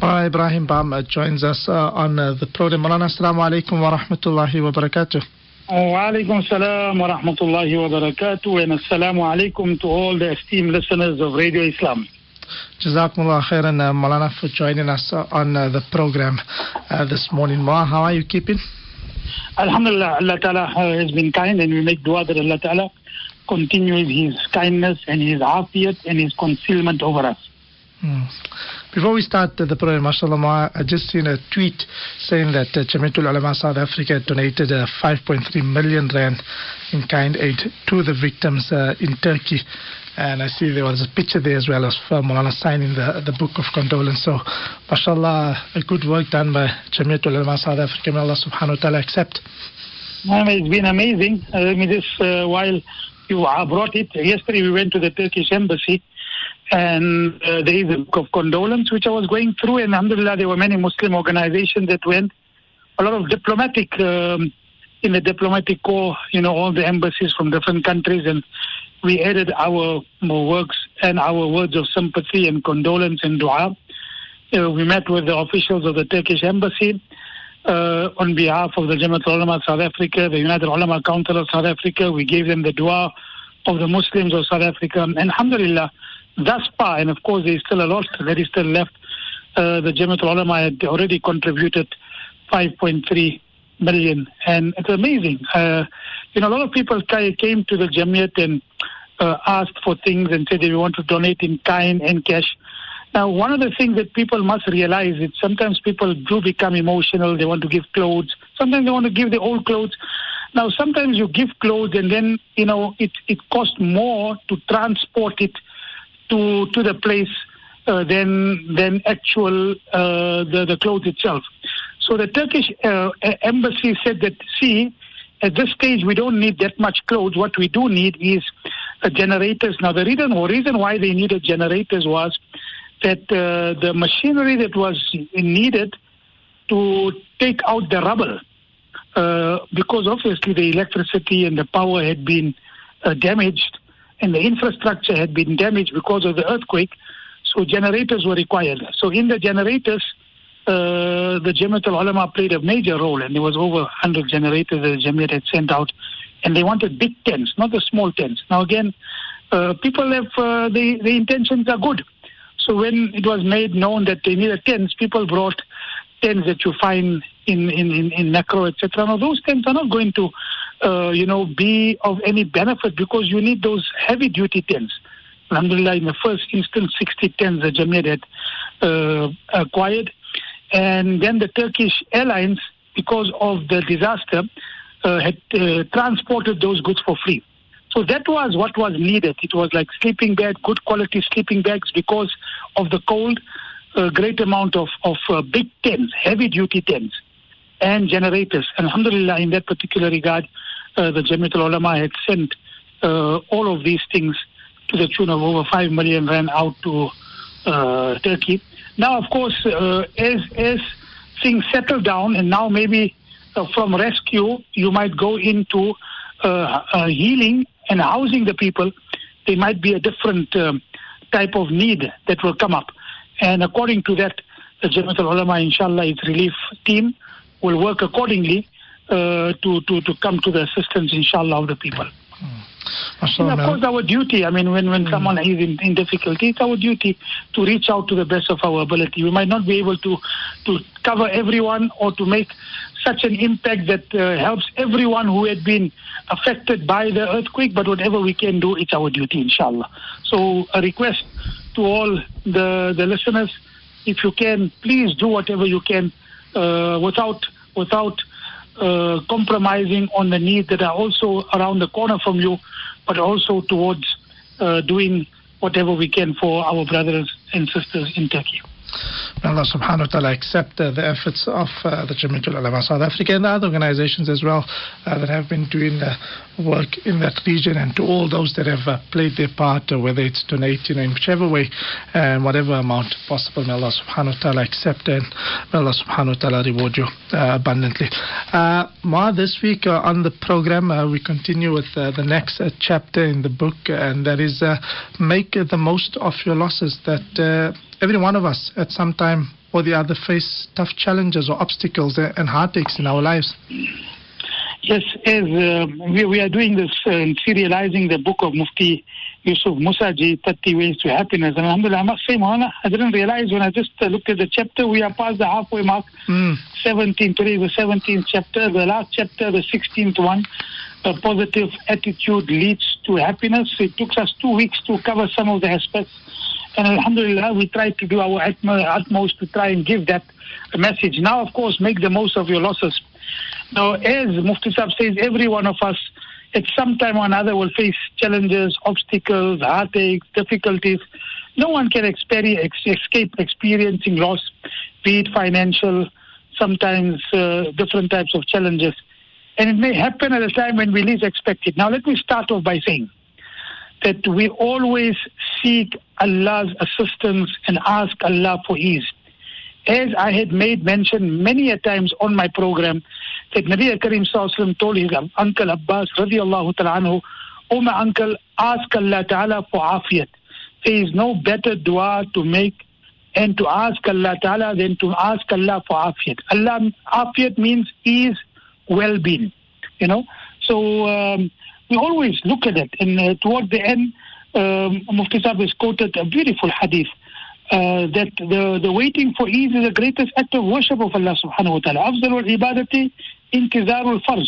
Uh, Ibrahim Bham uh, joins us uh, on uh, the program. Malana, assalamu alaikum wa rahmatullahi wa barakatuh. Oh, Walaikum salam wa rahmatullahi wa barakatuh, and assalamu alaikum to all the esteemed listeners of Radio Islam. Jazakumullah khairan, uh, Malana, for joining us uh, on the program this morning. Ma, how are you keeping? Alhamdulillah, Allah Ta'ala has been kind, and we make dua that Allah Ta'ala continues His kindness and His afiyat and His concealment over us. Hmm. Before we start the program, mashallah, I just seen a tweet saying that uh, Jamiatul Ulama South Africa donated uh, 5.3 million rand in kind aid to the victims uh, in Turkey. And I see there was a picture there as well of uh, signing the, the book of condolence. So, mashallah, a good work done by Jamiatul Ulama South Africa. May Allah subhanahu wa ta'ala accept. It's been amazing. Uh, let me just, uh, while you brought it, yesterday we went to the Turkish embassy and uh, there is a book of condolence which I was going through and alhamdulillah there were many Muslim organizations that went. A lot of diplomatic, um, in the diplomatic corps, you know, all the embassies from different countries and we added our works and our words of sympathy and condolence and dua. Uh, we met with the officials of the Turkish embassy uh, on behalf of the Jamiat Ulama South Africa, the United Ulama Council of South Africa. We gave them the dua of the Muslims of South Africa. And alhamdulillah, thus far, and of course there is still a lot that is still left, uh, the Jamiat Ulama had already contributed 5.3 million. And it's amazing. Uh, you know, a lot of people came to the Jamiat and uh, asked for things and said they want to donate in kind and cash. Now, one of the things that people must realize is sometimes people do become emotional. They want to give clothes. Sometimes they want to give the old clothes. Now, sometimes you give clothes and then, you know, it, it costs more to transport it to, to the place uh, than, than actual, uh, the, the clothes itself. So the Turkish uh, embassy said that, see, at this stage we don't need that much clothes. What we do need is uh, generators. Now, the reason, reason why they needed generators was that uh, the machinery that was needed to take out the rubble, uh, because obviously the electricity and the power had been uh, damaged and the infrastructure had been damaged because of the earthquake, so generators were required. So in the generators, uh, the Jamiat al-Ulama played a major role and there was over 100 generators that the Jamiat had sent out and they wanted big tents, not the small tents. Now again, uh, people have, uh, the, the intentions are good. So when it was made known that they needed tents, people brought tents that you find in in in, in etc. Now those tents are not going to, uh, you know, be of any benefit because you need those heavy duty tents. Alhamdulillah, in the first instance, 60 tents the Jamiat had uh, acquired, and then the Turkish Airlines, because of the disaster, uh, had uh, transported those goods for free. So that was what was needed. It was like sleeping bag, good quality sleeping bags because of the cold, a great amount of, of uh, big tents, heavy duty tents, and generators. And alhamdulillah, in that particular regard, uh, the Jamiat ulama had sent uh, all of these things to the tune of over 5 million rand out to uh, Turkey. Now, of course, uh, as, as things settle down, and now maybe uh, from rescue, you might go into healing and housing the people, there might be a different um, type of need that will come up. And according to that, the Jamiat ulama inshallah, its relief team will work accordingly uh, to, to, to come to the assistance, inshallah, of the people. Hmm. And of course, our duty, I mean, when, when mm. someone is in, in difficulty, it's our duty to reach out to the best of our ability. We might not be able to, to cover everyone or to make such an impact that uh, helps everyone who had been affected by the earthquake, but whatever we can do, it's our duty, inshallah. So, a request to all the, the listeners if you can, please do whatever you can uh, without, without uh, compromising on the needs that are also around the corner from you, but also towards uh, doing whatever we can for our brothers and sisters in Turkey. May Allah subhanahu wa ta'ala accept uh, the efforts of uh, the Jamiatul Ulama South Africa and the other organizations as well uh, that have been doing the work in that region and to all those that have uh, played their part, uh, whether it's donating in whichever way and whatever amount possible. May Allah subhanahu wa ta'ala accept and may Allah subhanahu wa ta'ala reward you uh, abundantly. Ma, this week on the program, we continue with the next chapter in the book, and that is make the most of your losses that every one of us at some time or the other face tough challenges or obstacles and heartaches in our lives. Yes, as uh, we, we, are doing this uh, serializing the book of Mufti Yusuf Musaji, 30 Ways to Happiness. And Alhamdulillah, I must say, Maulana, I didn't realize when I just uh, looked at the chapter, we are past the halfway mark. Mm. 17, today the 17th chapter, the last chapter, the 16th one. A positive attitude leads to happiness. It took us two weeks to cover some of the aspects. And Alhamdulillah, we try to do our utmost to try and give that message. Now, of course, make the most of your losses. Now, as Mufti Saab says, every one of us at some time or another will face challenges, obstacles, heartaches, difficulties. No one can escape experiencing loss, be it financial, sometimes uh, different types of challenges. And it may happen at a time when we least expect it. Now, let me start off by saying that we always seek Allah's assistance and ask Allah for ease. As I had made mention many a times on my program, that Nabi Karim Sallallahu told his uncle Abbas radiallahu ta'ala Oh my uncle, ask Allah Ta'ala for afiyat. There is no better dua to make and to ask Allah Ta'ala than to ask Allah for afiyat. Allah, afiyat means ease, well-being, you know. So um, we always look at it. And uh, toward the end, um, Mufti Saab has quoted a beautiful hadith uh, that the, the waiting for ease is the greatest act of worship of Allah subhanahu wa ta'ala. Afzal ibadati intizarul farj.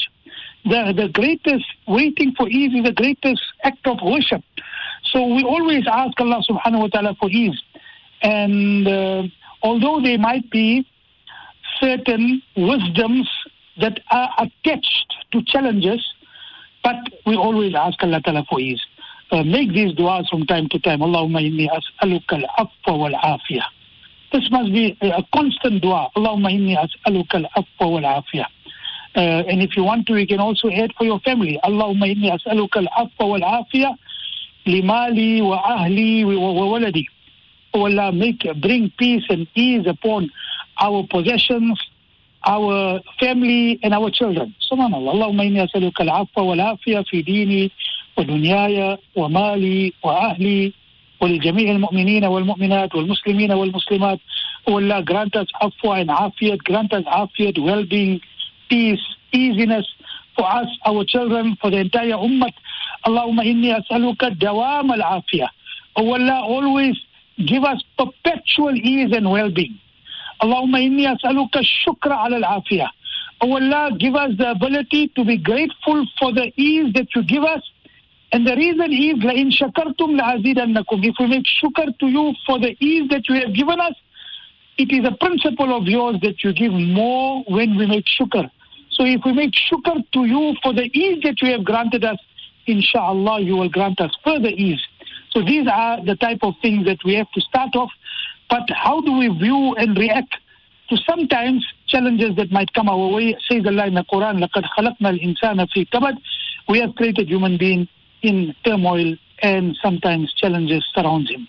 The, the greatest waiting for ease is the greatest act of worship. So we always ask Allah subhanahu wa ta'ala for ease, And uh, although there might be certain wisdoms that are attached to challenges, but we always ask Allah Ta'ala for ease. Uh, make these du'as from time to time. Allahumma inni as'aluka al-afwa wal-afiyah. This must be a constant dua. Allahumma inni as'aluka al-afwa wal-afiyah. Uh, and if you want to, you can also add for your family. Allahumma inni as'aluka al-afwa wal-afiyah limali wa ahli wa waladi. Oh Allah, make, bring peace and ease upon our possessions, our family and our children. Subhanallah. Allahumma inni as'aluka al-afwa wal-afiyah fi dini ودنياي ومالي وأهلي ولجميع المؤمنين والمؤمنات والمسلمين والمسلمات Oh Allah, grant us afwa and afiyat, grant us afiyat, well-being, peace, easiness for us, our children, for the entire ummah. Allahumma inni as'aluka dawam al-afiyah. Oh Allah, always give us perpetual ease and well-being. Allahumma inni as'aluka shukra ala al-afiyah. Oh Allah, give us the ability to be grateful for the ease that you give us and the reason is, لَإِن شَكَرْتُمْ لَأَزِيدَنَّكُمْ If we make shukr to you for the ease that you have given us, it is a principle of yours that you give more when we make shukr. So if we make shukr to you for the ease that you have granted us, inshallah, you will grant us further ease. So these are the type of things that we have to start off. But how do we view and react to sometimes challenges that might come our way? Says Allah in the Quran, لَقَدْ خَلَقْنَا الْإِنسَانَ فِي كَبَدٍ We have created human being in turmoil and sometimes challenges surround him.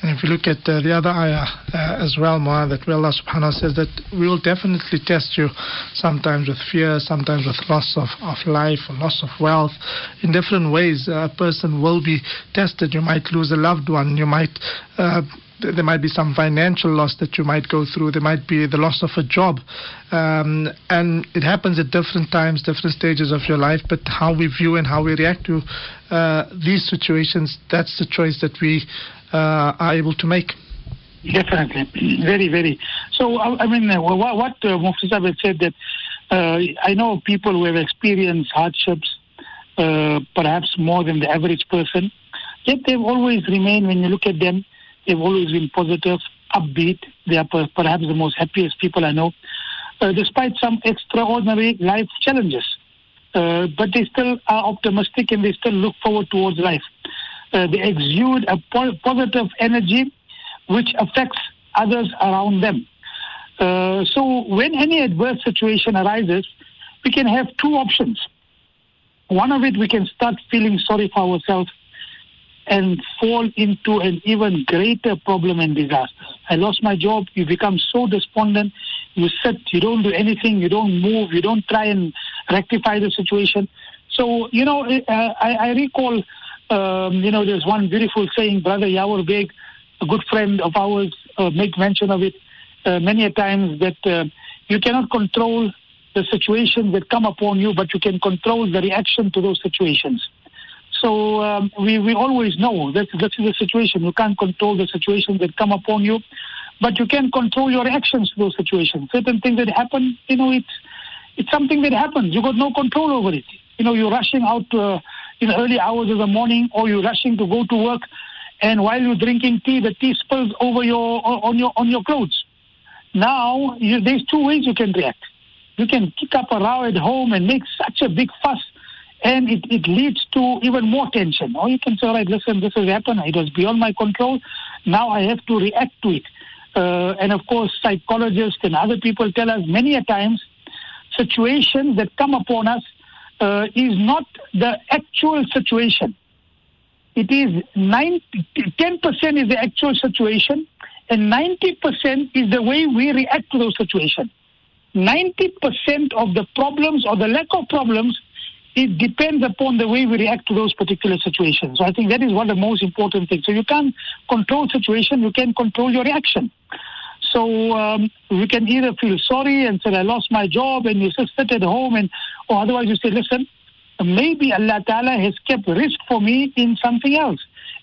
And if you look at uh, the other ayah uh, as well, Mu'adh, that Allah subhanahu wa ta'ala says that we will definitely test you sometimes with fear, sometimes with loss of, of life, or loss of wealth. In different ways, a person will be tested. You might lose a loved one. You might uh, there might be some financial loss that you might go through. There might be the loss of a job. Um, and it happens at different times, different stages of your life. But how we view and how we react to uh, these situations, that's the choice that we uh, are able to make. Definitely. Very, very. So, I mean, uh, what, what uh, Mufti said that uh, I know people who have experienced hardships, uh, perhaps more than the average person, yet they've always remained, when you look at them, They've always been positive, upbeat. They are perhaps the most happiest people I know, uh, despite some extraordinary life challenges. Uh, but they still are optimistic and they still look forward towards life. Uh, they exude a po- positive energy which affects others around them. Uh, so when any adverse situation arises, we can have two options. One of it, we can start feeling sorry for ourselves and fall into an even greater problem and disaster. I lost my job. You become so despondent. You sit, you don't do anything, you don't move, you don't try and rectify the situation. So, you know, uh, I, I, recall, um, you know, there's one beautiful saying, Brother Yawar Baig, a good friend of ours, uh, make mention of it uh, many a times that uh, you cannot control the situations that come upon you, but you can control the reaction to those situations. So um, we, we always know that this is the situation. You can't control the situations that come upon you, but you can control your reactions to those situations. Certain things that happen, you know, it's it's something that happens. You got no control over it. You know, you're rushing out uh, in early hours of the morning, or you're rushing to go to work, and while you're drinking tea, the tea spills over your on your on your clothes. Now, you, there's two ways you can react. You can kick up a row at home and make such a big fuss, and it, it leads to even more tension. Or you can say, all right, listen, this has happened. It was beyond my control. Now I have to react to it. Uh, and of course, psychologists and other people tell us many a times situations that come upon us uh, is not the actual situation. It is 90, 10% is the actual situation, and 90% is the way we react to those situations. 90% of the problems or the lack of problems, it depends upon the way we react to those particular situations. So I think that is one of the most important things. So you can't control situation, you can control your reaction. So um, you can either feel sorry and say, I lost my job, and you just sit at home, and or otherwise you say, listen, maybe Allah Ta'ala has kept rizq for me in something else.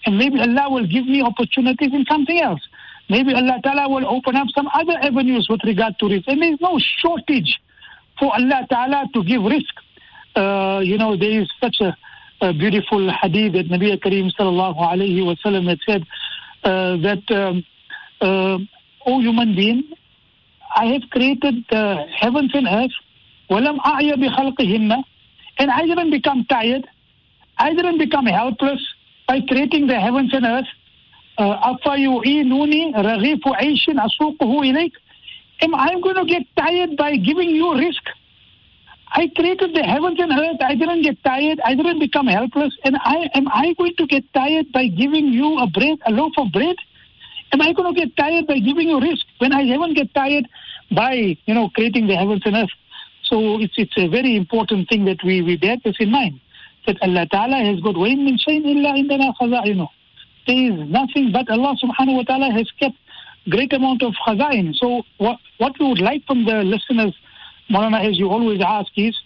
And maybe Allah will give me opportunities in something else. Maybe Allah Ta'ala will open up some other avenues with regard to rizq. And there's no shortage for Allah Ta'ala to give rizq. Uh, you know, there is such a, a beautiful hadith that Nabi Kareem sallallahu alayhi wa sallam had said uh, that, um, uh, O human being, I have created the heavens and earth, وَلَمْ أَعْيَ بِخَلْقِهِنَّ And I didn't become tired, I didn't become helpless by creating the heavens and earth. أَفَيُعِينُونِي رَغِيفُ عَيْشٍ أَسُوقُهُ إِلَيْكَ Am I going to get tired by giving you rizq? I created the heavens and earth. I didn't get tired. I didn't become helpless. And I am I going to get tired by giving you a bread, a loaf of bread? Am I going to get tired by giving you rizq when I haven't get tired by you know creating the heavens and earth? So it's it's a very important thing that we we bear this in mind that Allah Taala has got wain min shayin illa indana know There is nothing but Allah Subhanahu wa Taala has kept great amount of khazain. So what what we would like from the listeners Maulana, as you always ask, is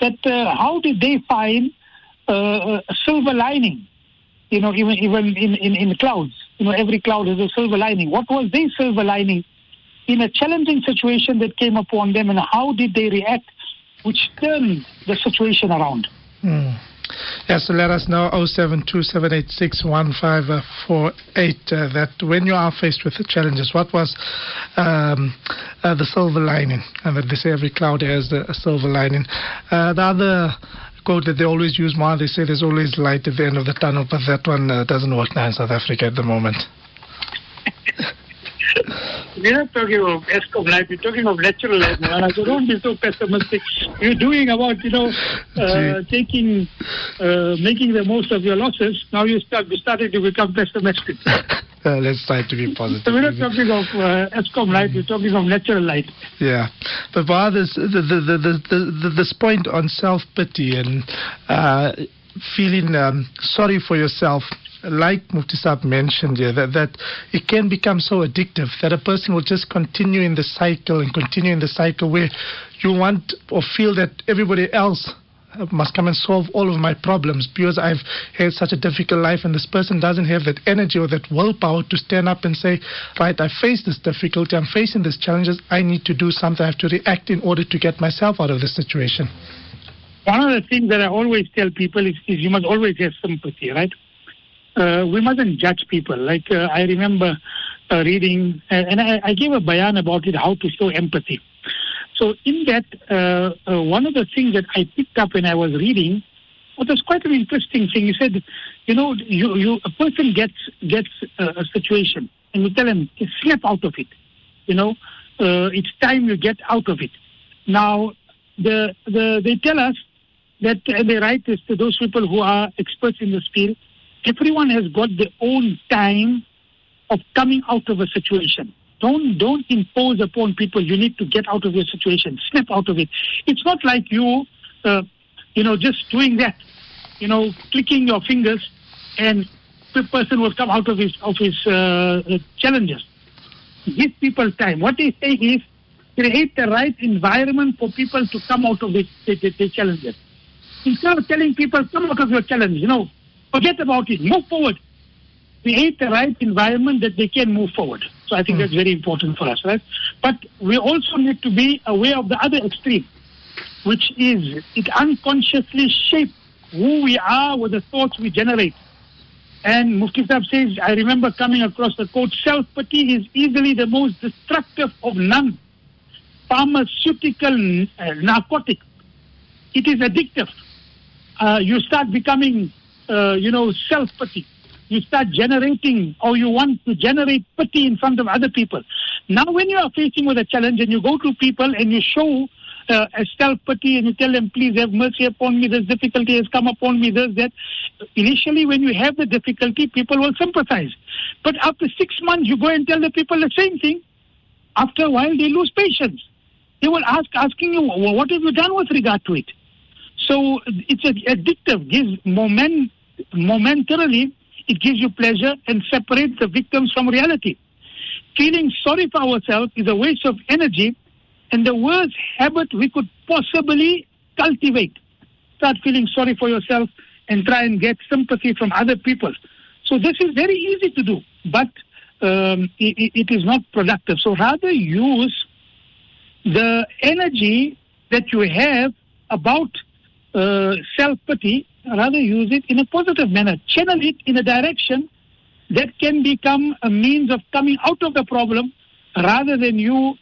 that uh, how did they find uh, a silver lining? You know, even even in, in, in clouds. You know, every cloud has a silver lining. What was their silver lining in a challenging situation that came upon them and how did they react, which turned the situation around. Mm. Yes, let us know 0727861548 uh, that when you are faced with the challenges, what was um, uh, the silver lining? And that they say every cloud has a, silver lining. Uh, the other quote that they always use more, they say there's always light at the end of the tunnel, but that one uh, doesn't work now in South Africa at the moment. We're not talking of Eskom life, we're talking of natural life, man. So don't be so pessimistic. You're doing about, you know, uh, taking, uh, making the most of your losses. Now you start, you started to become pessimistic. Uh, let's try to be positive. So we're not talking of uh, Eskom light, we're talking of natural light. Yeah. But Bar, this, the, the, the, the, this point on self-pity and uh, feeling um, sorry for yourself. Like Mufti Saab mentioned here, that, that it can become so addictive that a person will just continue in the cycle and continue in the cycle where you want or feel that everybody else must come and solve all of my problems because I've had such a difficult life and this person doesn't have that energy or that willpower to stand up and say, right, I face this difficulty, I'm facing these challenges, I need to do something, I have to react in order to get myself out of this situation. One of the things that I always tell people is, is you must always have sympathy, right? uh, we mustn't judge people. Like uh, I remember uh, reading, uh, and I, I, gave a bayan about it, how to show empathy. So in that, uh, uh, one of the things that I picked up when I was reading, well, was quite an interesting thing. He said, you know, you, you a person gets gets a situation, and you tell him, snap out of it. You know, it's time you get out of it. Now, the the they tell us that, and they write this to those people who are experts in this field everyone has got their own time of coming out of a situation. Don't don't impose upon people. You need to get out of your situation. Snap out of it. It's not like you, uh, you know, just doing that. You know, clicking your fingers, and the person will come out of his of his uh, challenges. give people time. What they say is create the right environment for people to come out of the, the, the, the challenges. Instead of telling people, come out of your challenge, you know, forget about it, move forward. Create the right environment that they can move forward. So I think mm. that's very important for us, right? But we also need to be aware of the other extreme, which is it unconsciously shapes who we are with the thoughts we generate. And Mufti says, I remember coming across the quote, self-pity is easily the most destructive of none pharmaceutical uh, narcotic. It is addictive. Uh, you start becoming, uh, you know, self-pity. You start generating, or you want to generate pity in front of other people. Now, when you are facing with a challenge and you go to people and you show uh, a self-pity and you tell them, please have mercy upon me, this difficulty has come upon me, this, that. Initially, when you have the difficulty, people will sympathize. But after six months, you go and tell the people the same thing. After a while, they lose patience. They will ask, asking you, well, what have you done with regard to it? So it's addictive, gives moment, momentarily, it gives you pleasure and separates the victims from reality. Feeling sorry for ourselves is a waste of energy and the worst habit we could possibly cultivate. Start feeling sorry for yourself and try and get sympathy from other people. So this is very easy to do, but um, it, it is not productive. So rather use the energy that you have about uh, self pity, rather use it in a positive manner. Channel it in a direction that can become a means of coming out of the problem rather than you,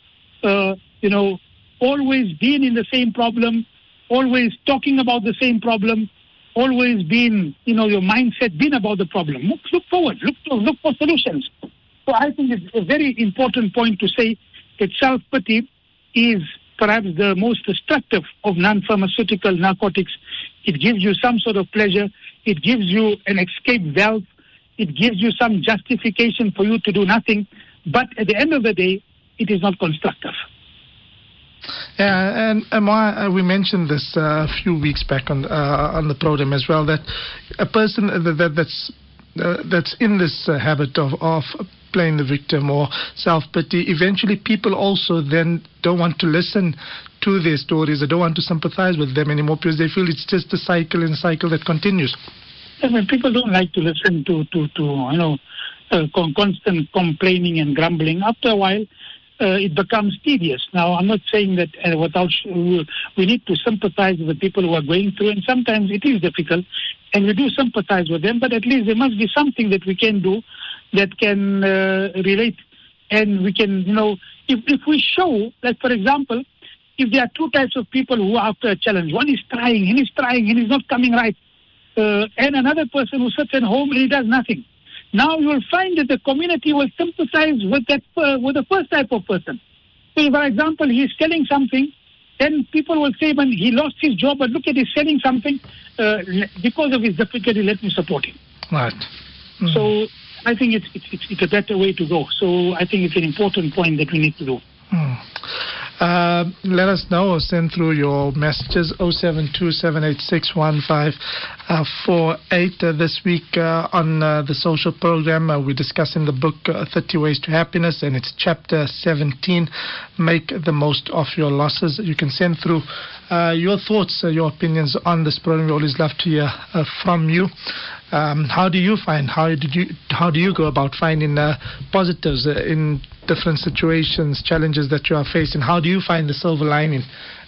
uh, you know, always being in the same problem, always talking about the same problem, always being, you know, your mindset being about the problem. Look, look forward, look, to, look for solutions. So I think it's a very important point to say that self pity is perhaps the most destructive of non-pharmaceutical narcotics. It gives you some sort of pleasure. It gives you an escape valve. It gives you some justification for you to do nothing. But at the end of the day, it is not constructive. Yeah, and, and uh, we mentioned this uh, a few weeks back on uh, on the program as well that a person that, that that's uh, that's in this uh, habit of of playing the victim or self pity, eventually people also then don't want to listen to their stories. They don't want to sympathize with them anymore because they feel it's just a cycle and cycle that continues. I mean, people don't like to listen to, to, to you know, uh, constant complaining and grumbling. After a while, uh, it becomes tedious. Now, I'm not saying that uh, without we need to sympathize with the people who are going through, and sometimes it is difficult, and we do sympathize with them. But at least there must be something that we can do that can uh, relate and we can, you know, if, if we show, like for example, if there are two types of people who are after a challenge, one is trying and he's trying and he's not coming right, uh, and another person who sits at home and he does nothing. Now you will find that the community will sympathize with that uh, with the first type of person. So, for example, he is selling something, then people will say, "Man, he lost his job, but look at he's selling something uh, because of his difficulty. Let me support him." Right. Mm-hmm. So I think it's, it's, it's, a better way to go. So I think it's an important point that we need to do. Hmm. Uh, let us know send through your messages 0727861548 uh, this week uh, on uh, the social program uh, we're discussing the book uh, 30 ways to happiness and it's chapter 17 make the most of your losses you can send through your thoughts your opinions on this program we always love to hear from you um, how do you find how did you how do you go about finding uh, positives uh, in different situations, challenges that you are facing? How do you find the silver lining?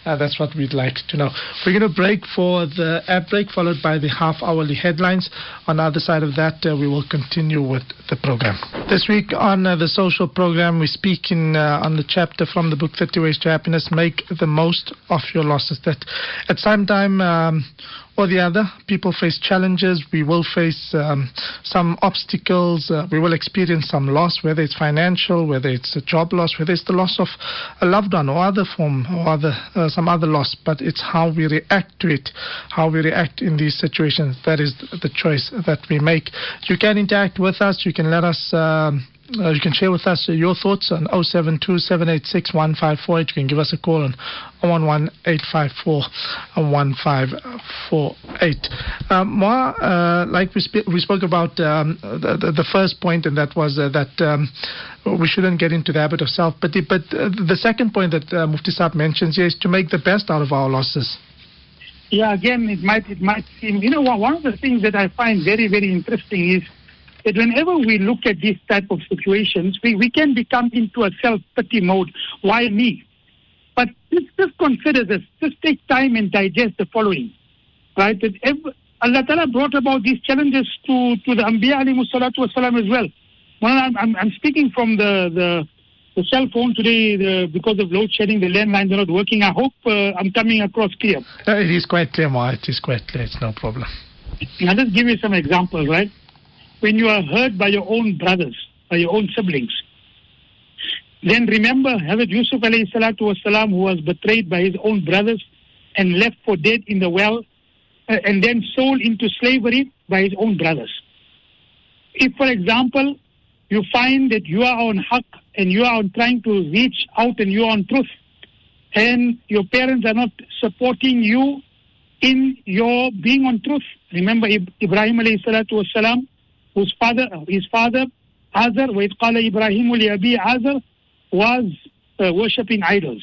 Uh, that's what we'd like to know. We're going to break for the ad break, followed by the half hourly headlines. On the other side of that, uh, we will continue with the program. This week on uh, the social program, we speak in, uh, on the chapter from the book 30 Ways to Happiness Make the Most of Your Losses. That at some time, um, or the other. People face challenges. We will face um, some obstacles. Uh, we will experience some loss, whether it's financial, whether it's a job loss, whether it's the loss of a loved one or other form or other uh, some other loss. But it's how we react to it, how we react in these situations. That is the choice that we make. You can interact with us. You can let us. Um, uh, you can share with us your thoughts on 072 You can give us a call on 011 1548. Um, uh, like we, sp- we spoke about um, the, the, first point, and that was uh, that um, we shouldn't get into the habit of self pity. But uh, the second point that uh, Mufti Saab mentions is to make the best out of our losses. Yeah, again, it might it might seem. You know, one of the things that I find very very interesting is that whenever we look at these type of situations, we, we can become into a self-pity mode. Why me? But just, just consider this. Just take time and digest the following. Right? That every, Allah Ta'ala brought about these challenges to, to the Anbiya alayhi salatu wasalam as well. Well, I'm, I'm, I'm speaking from the, the, the cell phone today the, because of load shedding. The landlines are not working. I hope uh, I'm coming across clear. Uh, it is quite clear, Ma. It is quite clear. It's no problem. I'll just give you some examples, right? When you are hurt by your own brothers, by your own siblings. Then remember Hazrat Yusuf alayhi salatu wasalam who was betrayed by his own brothers and left for dead in the well uh, and then sold into slavery by his own brothers. If, for example, you find that you are on haq and you are on trying to reach out and you are on truth and your parents are not supporting you in your being on truth. Remember Ibrahim alayhi salatu wasalam whose father, his father, Azar, wa Ibrahim al-Yabi Azar, was uh, worshipping idols.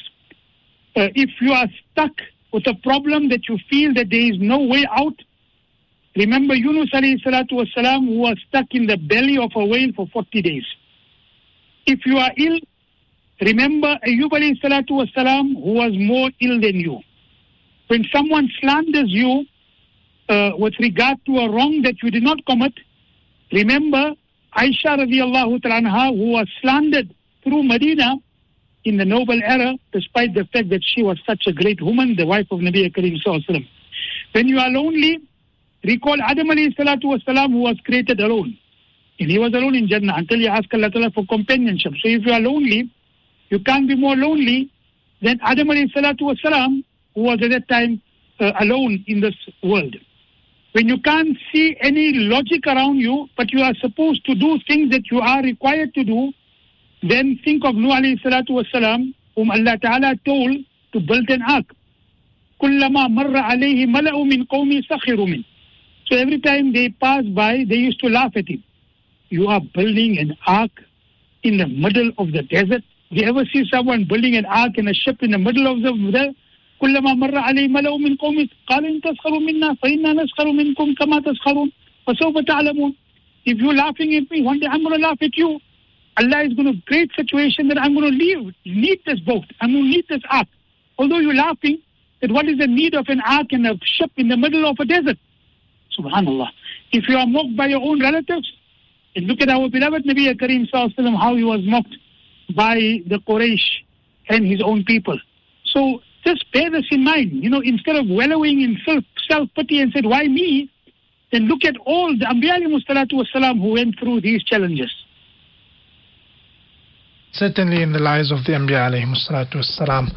Uh, if you are stuck with a problem that you feel that there is no way out, remember Yunus alayhi salatu wasalam who was stuck in the belly of a whale for 40 days. If you are ill, remember Ayyub alayhi salatu wasalam who was more ill than you. When someone slanders you uh, with regard to a wrong that you did not commit, Remember, Aisha radiallahu anha, who was slandered through Medina in the noble era, despite the fact that she was such a great woman, the wife of Nabi Karim Sallallahu When you are lonely, recall Adam alayhi salatu wasalam, who was created alone. And he was alone in Jannah until you ask Allah Ta'ala for companionship. So if you are lonely, you can't be more lonely than Adam alayhi salatu wasalam, who was at that time uh, alone in this world When you can't see any logic around you, but you are supposed to do things that you are required to do, then think of Nuh alayhi salatu wasalam, whom Allah Ta'ala told to build an ark. كلما مر عليه ملأ من قومي سخروا منه. So every time they pass by, they used to laugh at him. You are building an ark in the middle of the desert. Do you ever see someone building an ark in a ship in the middle of the كلما مر عليه ملأ من قومه قال إن تسخروا منا فإنا نسخر منكم كما تسخرون فسوف تعلمون If you're laughing at me, one day I'm going to laugh at you. Allah is going to create situation that I'm going to leave, need this boat, I'm going to need this ark. Although you're laughing, that what is the need of an ark and a ship in the middle of a desert? Subhanallah. If you are mocked by your own relatives, and look at our beloved Nabi Kareem how he was mocked by the Quraysh and his own people. So just bear this in mind. You know, instead of wallowing in self, self-pity and said, why me? Then look at all the Anbiya wasalam who went through these challenges. Certainly in the lives of the Anbiya wasalam,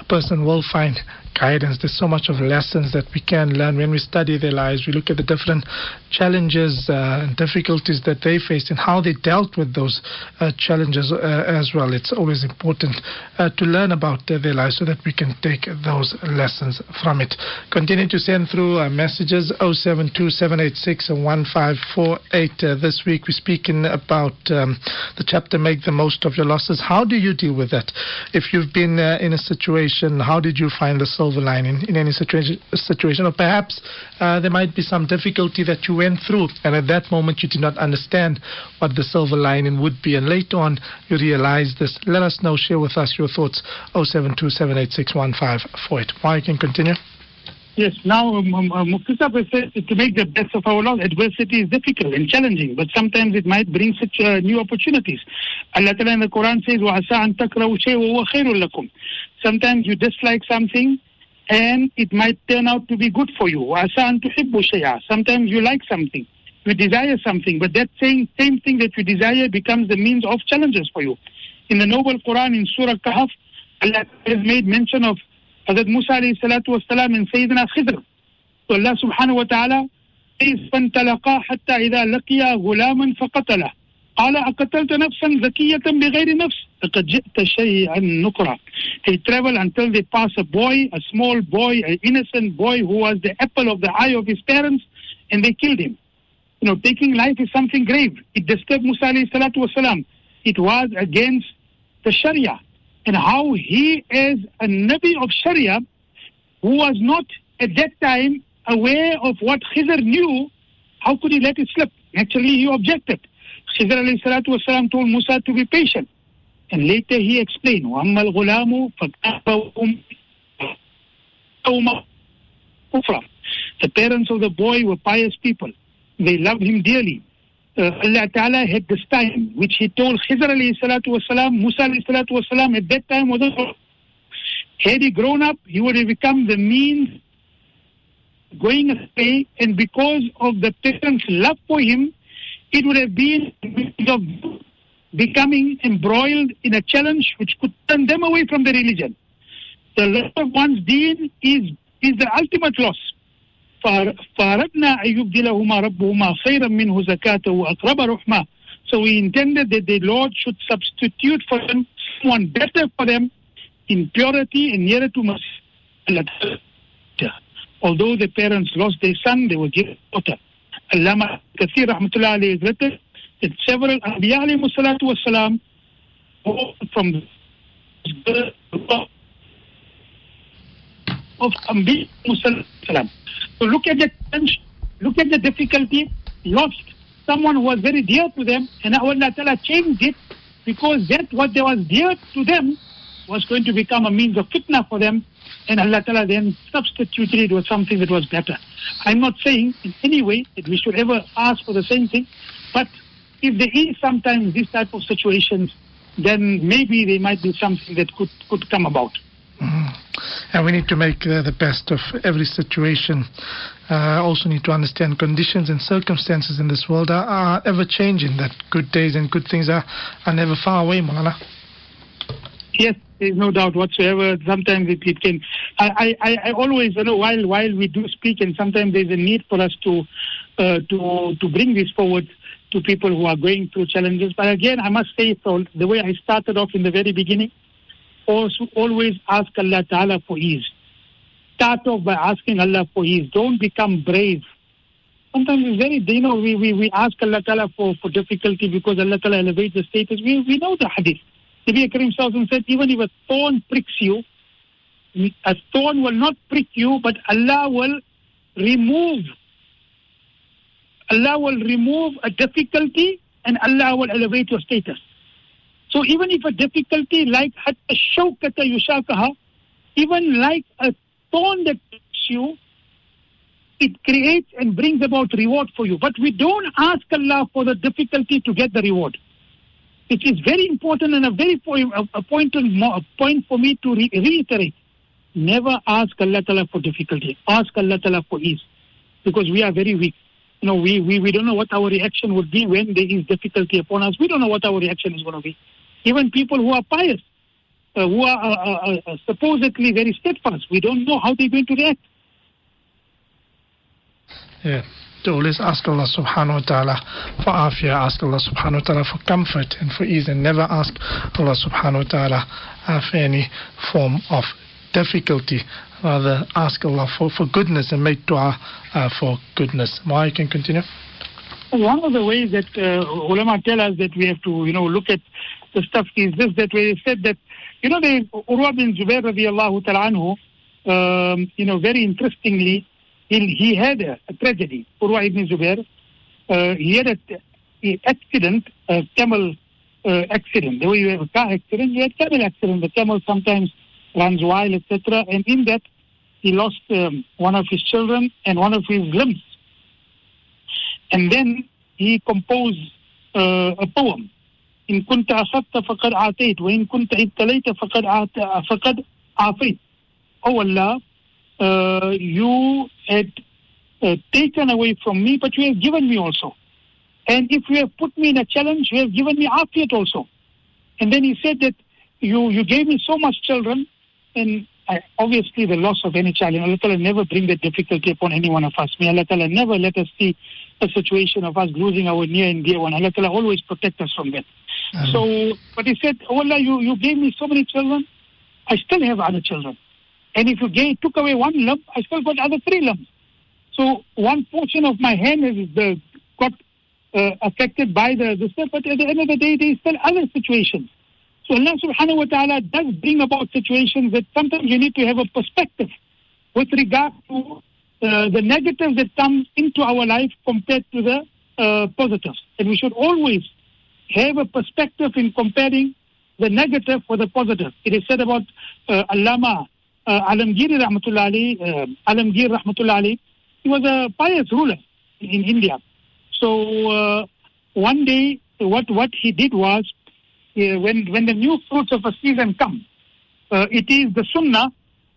a person will find guidance. There's so much of lessons that we can learn when we study their lives. We look at the different challenges uh, and difficulties that they faced and how they dealt with those uh, challenges uh, as well. It's always important uh, to learn about their lives so that we can take those lessons from it. Continue to send through uh, messages 0727861548. Uh, this week we're speaking about um, the chapter Make the Most of Your Losses. How do you deal with that? If you've been in a situation, how did you find the silver lining in any situation, situation or perhaps uh, there might be some difficulty that you went through, and at that moment you did not understand what the silver lining would be, and later on you realize this. Let us know, share with us your thoughts. 0727861548. Why you can continue. Yes, now um, um, uh, Mufti says to make the best of our life, adversity is difficult and challenging, but sometimes it might bring such uh, new opportunities. Allah Ta'ala in the Quran says, وَعَسَىٰ أَن تَكْرَهُ شَيْءٍ وَهُوَ خَيْرٌ لَكُمْ Sometimes you dislike something and it might turn out to be good for you. وَعَسَىٰ أَن تُحِبُّ شَيْئًا Sometimes you like something, you desire something, but that same, same thing that you desire becomes the means of challenges for you. In the Noble Quran, in Surah Kahf, Allah has made mention of Hazrat Musa alayhi salatu wasalam and Sayyidina Khidr. So Allah subhanahu wa ta'ala says, فَانْتَلَقَا حَتَّى إِذَا لَقِيَا غُلَامًا فَقَتَلَهُ قال أقتلت نفسا زكية بغير نفس لقد جئت شيئا نكرا They travel until they pass a boy, a small boy, an innocent boy who was the apple of the eye of his parents, and they killed him. You know, taking life is something grave. It disturbed Musa alayhi salatu wasalam. It was against the Sharia. And how he is a Nabi of Sharia who was not at that time aware of what Khizr knew, how could he let it slip? Actually, he objected. Khizr alayhi salatu wasalam told Musa to be patient. And later he explained, وَأَمَّا الْغُلَامُ فَكَافَهُمْ The parents of the boy were pious people. They loved him dearly. Uh, Allah Ta'ala had this time, which he told Khizr alayhi salatu wasalam, Musa alayhi salatu wasalam, at that time was had he grown up, he would have become the means going astray, and because of the parents' love for him, it would have been of becoming embroiled in a challenge which could turn them away from the religion. The loss of one's deen is, is the ultimate loss. فأردنا أن يبدلهما ربهما خيرا منه زكاة وأقرب رحمة. So we intended that the Lord should substitute for them someone better for them in purity and nearer to mercy. Although the parents lost their son, they were given a daughter. Allama Kathir Rahmatullah alayhi has written that several Anbiya alayhi salatu wasalam from of Anbiya salam. So look at the look at the difficulty, lost someone who was very dear to them, and Allah Ta'ala changed it because that what they was dear to them was going to become a means of fitna for them, and Allah Ta'ala then substituted it with something that was better. I'm not saying in any way that we should ever ask for the same thing, but if there is sometimes this type of situations, then maybe there might be something that could, could come about. Mm. And we need to make uh, the best of every situation. Uh, also need to understand conditions and circumstances in this world are, are ever changing. That good days and good things are, are never far away, Mulana. Yes, there's no doubt whatsoever. Sometimes it, it can. I, I, I always, you know, while while we do speak, and sometimes there's a need for us to uh, to to bring this forward to people who are going through challenges. But again, I must say, so the way I started off in the very beginning, also always ask Allah Ta'ala for ease. Start off by asking Allah for ease. Don't become brave. Sometimes it's very, you know, we, we, we ask Allah Ta'ala for, for difficulty because Allah Ta'ala elevates the status. We, we know the hadith. Nabi Karim said, even if a thorn pricks you, a thorn will not prick you, but Allah will remove. Allah will remove a difficulty and Allah will elevate your status. So even if a difficulty like a shawkata yushakaha, even like a thorn that pricks you, it creates and brings about reward for you. But we don't ask Allah for the difficulty to get the reward. It is very important and a very a point, a point for me to re- reiterate. Never ask Allah Ta'ala for difficulty. Ask Allah Ta'ala for ease. Because we are very weak. You know, we, we, we don't know what our reaction would be when there is difficulty upon us. We don't know what our reaction is going to be. Even people who are pious, uh, who are uh, uh, uh supposedly very steadfast, we don't know how they're going to react. Yeah to always ask Allah subhanahu wa ta'ala for afia, ask Allah subhanahu wa ta'ala for comfort and for ease, and never ask Allah subhanahu wa ta'ala for any form of difficulty. Rather, ask Allah for, for goodness and make dua uh, for goodness. Why you can continue? One of the ways that uh, ulama tell us that we have to, you know, look at the stuff is this, that we said that, you know, the Urwa bin Zubair radiallahu ta'ala anhu, um, you know, very interestingly, he, he had a, a tragedy. Urwa ibn Zubair, uh, he had an accident, a camel uh, accident. The way you have a car accident, you had camel accident. The camel sometimes runs wild, etc. And in that, he lost um, one of his children and one of his limbs. And then he composed uh, a poem. إن كنت أخذت فقد أعطيت وإن كنت ابتليت فقد فقد عافيت. Oh Allah, uh, you had uh, taken away from me, but you have given me also. And if you have put me in a challenge, you have given me afiyat also. And then he said that you, you gave me so much children, and I, obviously the loss of any child. And Allah Ta'ala never bring that difficulty upon any one of us. May Allah Ta'ala never let us see a situation of us losing our near and dear one. Allah Ta'ala always protect us from that. So, but he said, oh Allah, you, you gave me so many children. I still have other children. And if you gave, took away one lump, I still got other three lumps. So one portion of my hand is the, got uh, affected by the, the stuff, but at the end of the day, there is still other situations. So Allah subhanahu wa ta'ala does bring about situations that sometimes you need to have a perspective with regard to uh, the negatives that come into our life compared to the uh, positives. And we should always have a perspective in comparing the negative with the positive. It is said about uh, Allama uh, Alamgiri Rahmatullah Ali, uh, Alamgir Rahmatullah Ali, he was a pious ruler in India. So uh, one day, what what he did was, uh, when when the new fruits of a season come, uh, it is the sunnah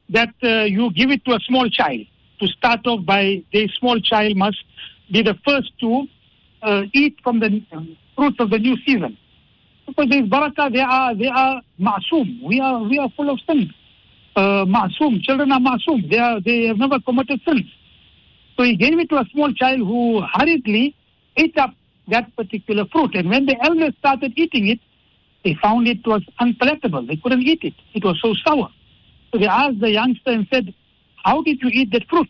that uh, you give it to a small child. To start off by, the small child must be the first to uh, eat from the um, fruits of the new season. Because there is barakah, they are they are ma'soom. We are we are full of sin. Uh, ma'soom. Children are ma'soom. They are they have never committed sins. So he gave it to a small child who hurriedly ate up that particular fruit. And when the elders started eating it, they found it was unpalatable. They couldn't eat it. It was so sour. So they asked the youngster and said, how did you eat that fruit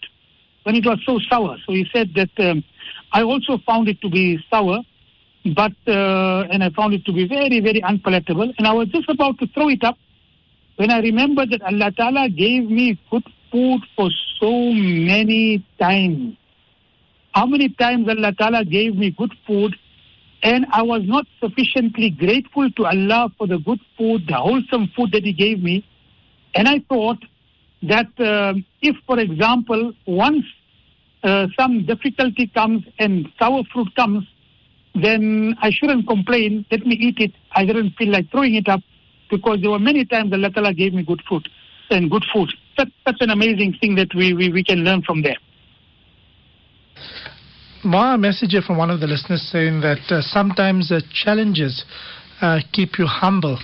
when it was so sour? So he said that um, I also found it to be sour, but uh, and I found it to be very, very unpalatable. And I was just about to throw it up when I remember that Allah Ta'ala gave me good food for so many times. How many times Allah Ta'ala gave me good food and I was not sufficiently grateful to Allah for the good food, the wholesome food that He gave me. And I thought that uh, if, for example, once uh, some difficulty comes and sour fruit comes, then I shouldn't complain. Let me eat it. I didn't feel like throwing it up because there were many times Allah Ta'ala gave me good food and good food. That, that's an amazing thing that we, we, we can learn from there. More message from one of the listeners saying that uh, sometimes challenges uh, keep you humble.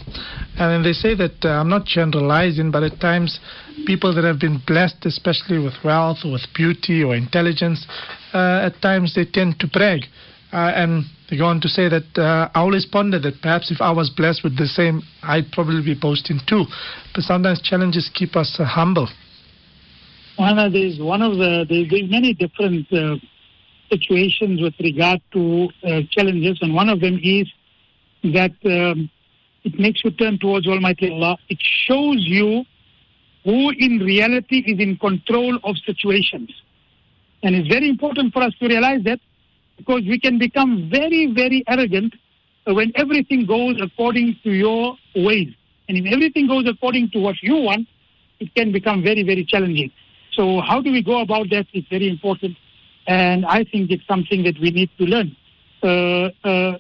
And then they say that uh, I'm not generalizing, but at times people that have been blessed, especially with wealth or with beauty or intelligence, uh, at times they tend to brag. Uh, and they go on to say that uh, I always ponder that perhaps if I was blessed with the same, I'd probably be boasting too. But sometimes challenges keep us uh, humble. One there's one of the there's many different uh, situations with regard to uh, challenges, and one of them is that um, it makes you turn towards Almighty Allah. It shows you who in reality is in control of situations. And it's very important for us to realize that because we can become very, very arrogant when everything goes according to your ways. And if everything goes according to what you want, it can become very, very challenging. So how do we go about that is very important. And I think it's something that we need to learn. Uh, uh,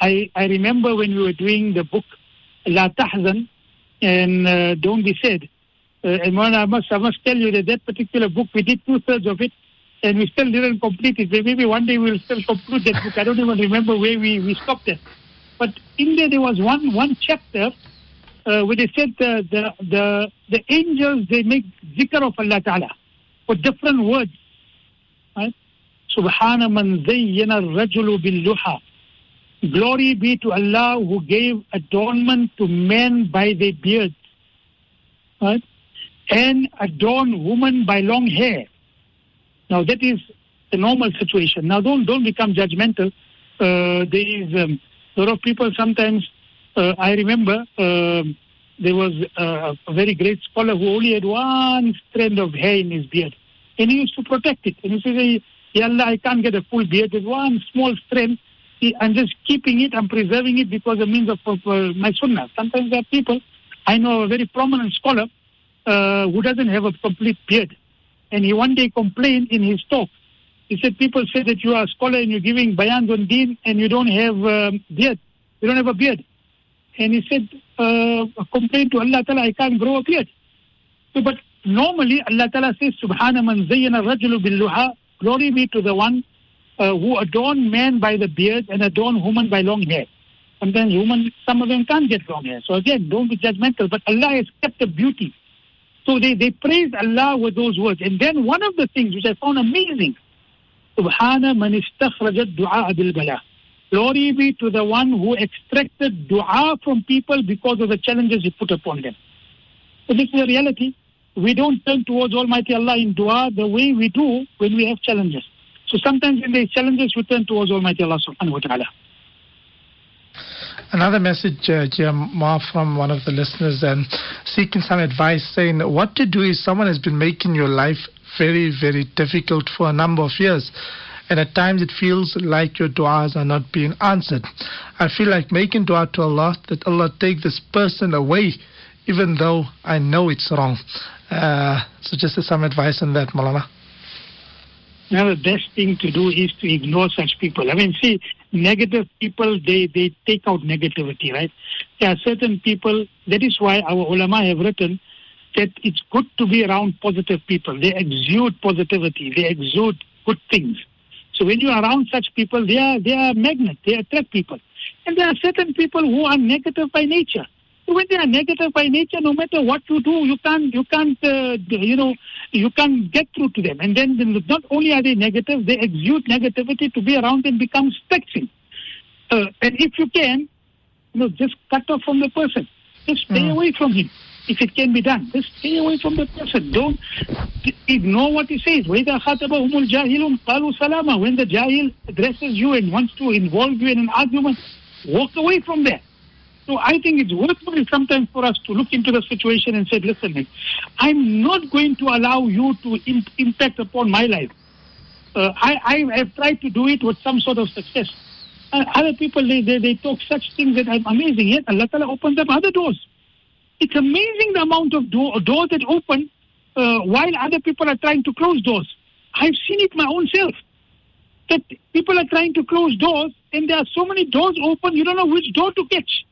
I, I remember when we were doing the book La Tahzan and uh, Don't Be Sad. Uh, and I must, I must tell you that that particular book, we did two thirds of it and we still didn't complete it. Maybe one day we'll still conclude that book. I don't even remember where we, we stopped it. But in there, there was one one chapter uh, where they said the, the the the angels they make zikr of Allah Taala with different words. Right? Subhana man zayyana rajulu bil Glory be to Allah who gave adornment to men by their beards. Right? And adorn women by long hair. Now that is the normal situation. Now don't don't become judgmental. Uh, there is um, a lot of people sometimes. Uh, I remember uh, there was a very great scholar who only had one strand of hair in his beard, and he used to protect it. And he says, "Ya Allah, I can't get a full beard. There's one small strand. I'm just keeping it. I'm preserving it because it means of, of uh, my sunnah." Sometimes there are people. I know a very prominent scholar uh, who doesn't have a complete beard and he one day complained in his talk. He said, people say that you are a scholar and you're giving bayan on deen and you don't have um, beard. You don't have a beard. And he said, uh, complain to Allah Ta'ala, I can't grow a beard. So, but normally Allah Ta'ala says, Subhana man zayyana rajulu billuha, glory be to the one uh, who adorn man by the beard and adorn woman by long hair. Sometimes women, some of them can't get long hair. So again, don't be judgmental, but Allah has kept the beauty So they, they praised Allah with those words. And then one of the things which I found amazing, Subhana man istakhrajat du'a bil bala. Glory be to the one who extracted dua from people because of the challenges he put upon them. So this is a reality. We don't turn towards Almighty Allah in dua the way we do when we have challenges. So sometimes when there are challenges, we turn towards Almighty Allah subhanahu wa ta'ala. Another message, uh, Jia from one of the listeners, um, seeking some advice, saying what to do if someone has been making your life very, very difficult for a number of years. And at times it feels like your du'as are not being answered. I feel like making dua to Allah that Allah take this person away, even though I know it's wrong. Uh, so just some advice on that, Maulana. Now, the best thing to do is to ignore such people. I mean, see, negative people, they, they take out negativity, right? There are certain people, that is why our ulama have written that it's good to be around positive people. They exude positivity, they exude good things. So when you're around such people, they are, they are magnets, they attract people. And there are certain people who are negative by nature. When they are negative by nature, no matter what you do, you can't, you can't, uh, you know, you can't get through to them. And then not only are they negative, they exude negativity to be around and become spectrum. Uh, and if you can, you know, just cut off from the person. Just stay mm. away from him. If it can be done, just stay away from the person. Don't ignore what he says. When the jahil addresses you and wants to involve you in an argument, walk away from there. So I think it's worthwhile sometimes for us to look into the situation and say, listen, I'm not going to allow you to imp- impact upon my life. Uh, I, I have tried to do it with some sort of success. Uh, other people, they, they, they talk such things that are amazing. Yet Allah Ta'ala opens up other doors. It's amazing the amount of door, doors that open uh, while other people are trying to close doors. I've seen it my own self. That people are trying to close doors and there are so many doors open, you don't know which door to catch.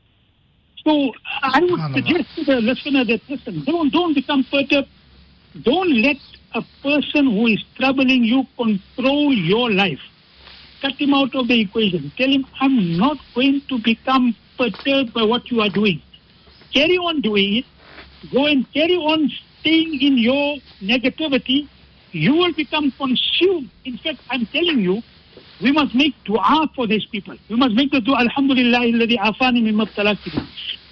So ah, I would suggest to the listener that listen, don't don't become perturbed. Don't let a person who is troubling you control your life. Cut him out of the equation. Tell him, I'm not going to become perturbed by what you are doing. Carry on doing it. Go and carry on staying in your negativity. You will become consumed. In fact, I'm telling you, we must make dua for these people. We must make the dua, Alhamdulillah, alladhi afani mimma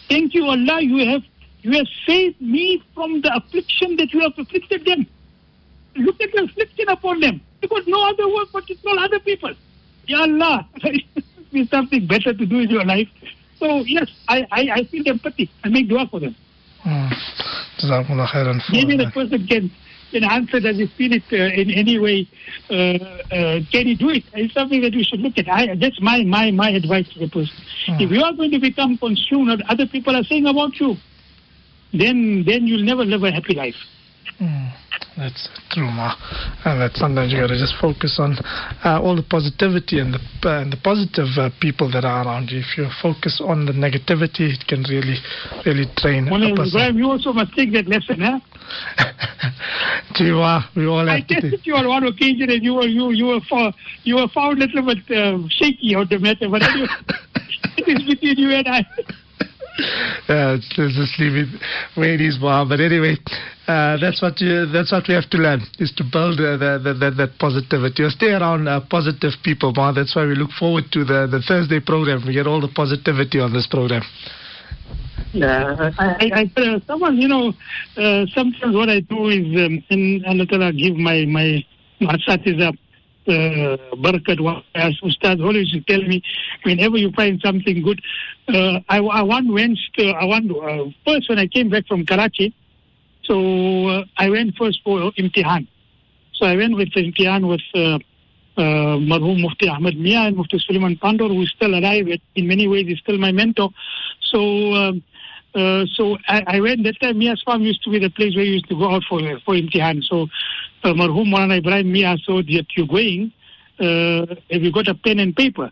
Thank you, Allah, you have you have saved me from the affliction that you have afflicted them. Look at the affliction upon them. Because no other work but to tell other people. Ya Allah, there's something better to do in your life. So yes, I, I, I feel empathy. I make dua for them. Mm. Maybe the person can can answer, does he feel it uh, in any way? Uh, uh, can he do it? It's something that we should look at. I, that's my, my, my advice to the person. Hmm. If you are going to become consumed, or other people are saying about you, then then you'll never live a happy life. Mm, that's true, Ma. And that sometimes you got to just focus on uh, all the positivity and the uh, and the positive uh, people that are around you. If you focus on the negativity, it can really, really drain well, a person. Graham, you also must take that lesson, huh? you are. We all have I tested you on one occasion, and you were you you were found, you were found a little bit uh, shaky on the matter, but anyway, it is between you and I. Uh, let's just leave it where it is, Bob. But anyway, uh, that's what you, that's what we have to learn is to build uh, the, that positivity or stay around uh, positive people, Bob. That's why we look forward to the, the Thursday program. We get all the positivity on this program. Yeah, I, I, uh, someone, you know, uh, sometimes what I do is, um, and Allah give my my my up uh, Barakat as Ustad always tell me, whenever you find something good, uh, I, I went, uh, I want, uh, first when I came back from Karachi, so uh, I went first for imtihan. So I went with imtihan with uh, uh, Marhum Mufti Ahmed Mia and Mufti Suleiman Pandor, who is still alive. In many ways, is still my mentor. So, um, uh, so I, I, went that time. Mia's farm used to be the place where we used to go out for for imtihan. So uh, Marhum Maulana Ibrahim Mia saw that you're going, uh, have you got a pen and paper?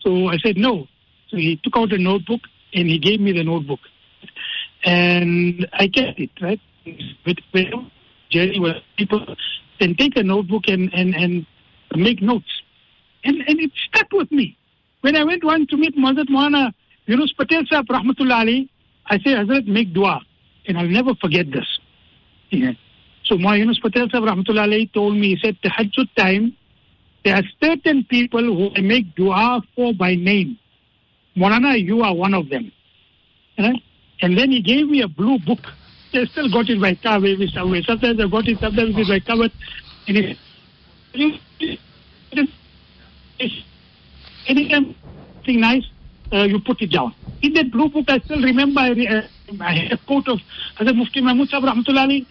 So I said, no. So he took out a notebook and he gave me the notebook. And I kept it, right? With, with journey people can take a notebook and, and, and make notes. And, and it stuck with me. When I went one to meet Hazrat Maulana Yunus Patel Sahib, Rahmatullah Ali, I said, Hazrat, make dua. And I'll never forget this. Yeah. So Yunus Patel Sahib Rahmatullah told me, he said, Tahajjud time, there are certain people who I make dua for by name. Maulana, you are one of them. Right? And then he gave me a blue book. I still got it by maybe somewhere. Sometimes I got it, sometimes it's by cover. And something nice, uh, you put it down. In that blue book, I still remember I, uh, I had a quote of Hazrat Mufti Mahmud Sahib Rahmatullah.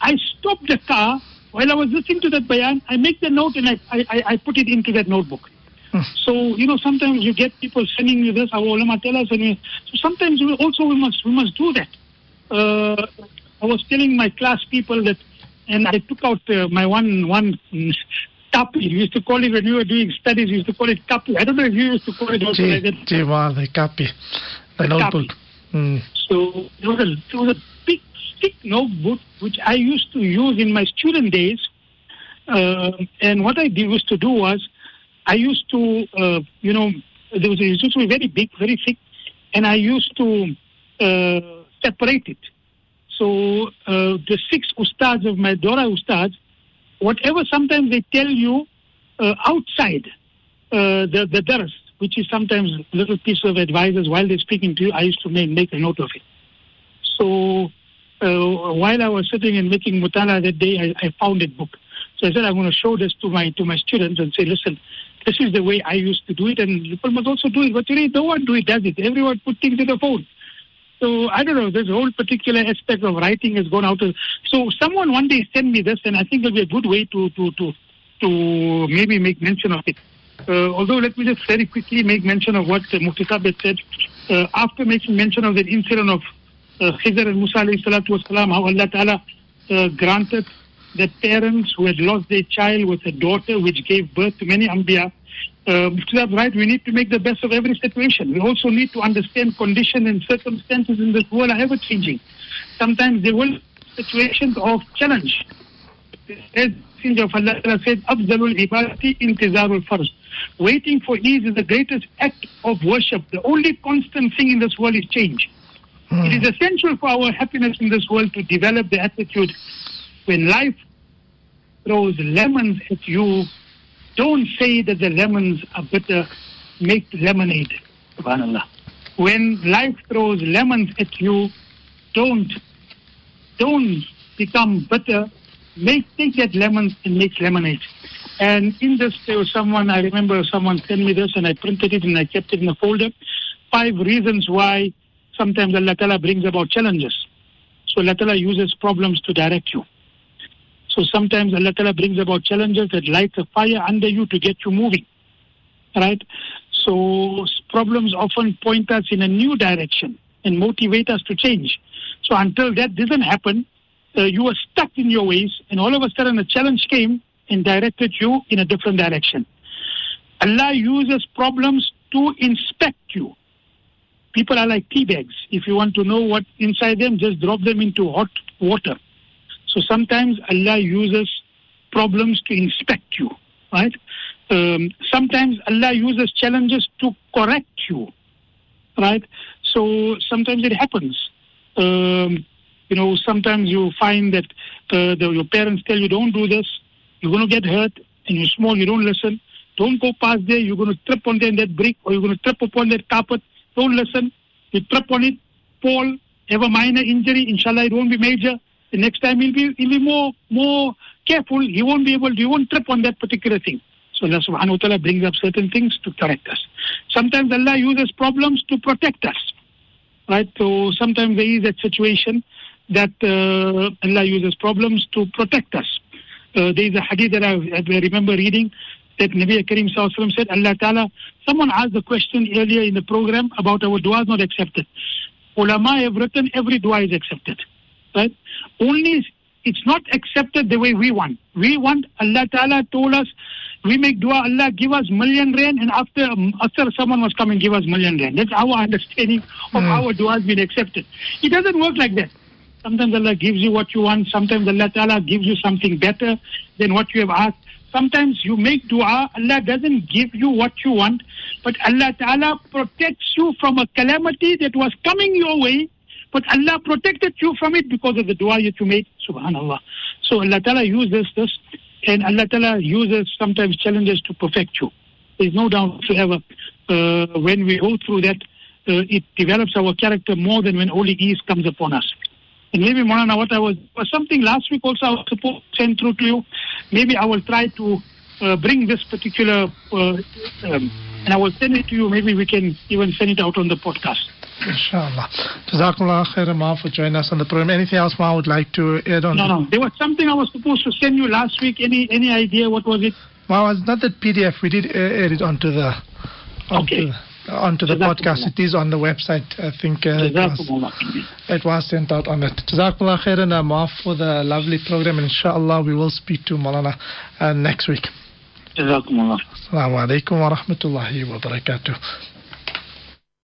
I stopped the car while I was listening to that bayan. I make the note and I, I, I put it into that notebook. Hmm. So you know, sometimes you get people sending you this. Our ulama tell us, and so sometimes we also we must we must do that. Uh, I was telling my class people that, and I took out uh, my one one mm, kapi. We used to call it when we were doing studies. We used to call it kapi. I don't know if you used to call it also like that. Ji, ji, wow, the copy, the notebook. Mm. So there was a there was a big thick notebook which I used to use in my student days. Uh, and what I used to do was I used to uh, you know there was it used to be very big, very thick, and I used to uh, separate it. So uh, the six ustads of my Dora ustads, whatever sometimes they tell you uh, outside uh, the the dars, which is sometimes little piece of advices while they're speaking to you, I used to make, make a note of it. So uh, while I was sitting and making mutala that day, I, I found that book. So I said, I'm going to show this to my to my students and say, listen, this is the way I used to do it, and people must also do it. But today, no one do it, does it. Everyone put things in the phone. So I don't know. This whole particular aspect of writing has gone out. Of, so someone one day sent me this, and I think it'll be a good way to to to to maybe make mention of it. Uh, although let me just very quickly make mention of what uh, said. Uh, after making mention of the incident of Khidr and Musa wasalam, how Allah Ta'ala uh, granted that parents who had lost their child with a daughter which gave birth to many Anbiya, uh, Mufti Sahib, right, we need to make the best of every situation. We also need to understand condition and circumstances in this world are ever changing. Sometimes there will situations of challenge. As Messenger of Allah said, Afzalul ibadati intizarul faraj. Waiting for ease is the greatest act of worship. The only constant thing in this world is change. Hmm. It is essential for our happiness in this world to develop the attitude when life throws lemons at you, don't say that the lemons are bitter, make lemonade. Subhanallah. When life throws lemons at you, don't don't become bitter. Make take that lemons and make lemonade. And in this, there was someone I remember someone sent me this, and I printed it and I kept it in a folder. Five reasons why sometimes Allah Ta'ala brings about challenges. So Allah Ta'ala uses problems to direct you. So sometimes Allah Ta'ala brings about challenges that lights a fire under you to get you moving. Right? So problems often point us in a new direction and motivate us to change. So until that doesn't happen, uh, you are stuck in your ways, and all of a sudden a challenge came and directed you in a different direction. Allah uses problems to inspect you. People are like tea bags. If you want to know what inside them, just drop them into hot water. So sometimes Allah uses problems to inspect you, right? Um, sometimes Allah uses challenges to correct you, right? So sometimes it happens. Um, you know, sometimes you find that uh, the, your parents tell you, don't do this, you're going to get hurt, and you're small, you don't listen. Don't go past there, you're going to trip on there, that brick, or you're going to trip upon that carpet. Don't listen. You trip on it, fall, have a minor injury, inshallah, it won't be major. The next time he'll be, he'll be more, more careful. He won't be able to, he won't trip on that particular thing. So Allah subhanahu wa ta'ala brings up certain things to correct us. Sometimes Allah uses problems to protect us. Right? So sometimes there is that situation that uh, Allah uses problems to protect us. Uh, there is a hadith that I, I remember reading that Nabi Karim Sallallahu said, Allah Ta'ala, someone asked the question earlier in the program about our dua is not accepted. Ulama have written every dua is accepted. Right? Only it's not accepted the way we want. We want Allah Ta'ala told us we make dua, Allah give us million rain and after after someone was coming give us million rain. That's our understanding of Hmm. our dua has been accepted. It doesn't work like that. Sometimes Allah gives you what you want. Sometimes Allah Ta'ala gives you something better than what you have asked. Sometimes you make dua, Allah doesn't give you what you want, but Allah Ta'ala protects you from a calamity that was coming your way, But Allah protected you from it because of the dua that you made. Subhanallah. So Allah Ta'ala uses this, and Allah Ta'ala uses sometimes challenges to perfect you. There's no doubt whatsoever. Uh, when we go through that, uh, it develops our character more than when only ease comes upon us. And maybe, Maulana, what I was, something last week also I was supposed to send through to you. Maybe I will try to uh, bring this particular, uh, um, and I will send it to you. Maybe we can even send it out on the podcast. Inshallah. Jazakumullah khairan ma for joining us on the program. Anything else ma would like to add on? No, no. There was something I was supposed to send you last week. Any any idea what was it? Ma it's not that PDF. We did uh, add it onto the onto, Okay. the, onto the podcast. It is on the website. I think uh, it, was, it was sent out on it. Jazakumullah khairan ma for the lovely program. Inshallah we will speak to Maulana uh, next week. Jazakumullah. Assalamu alaikum wa rahmatullahi wa barakatuh.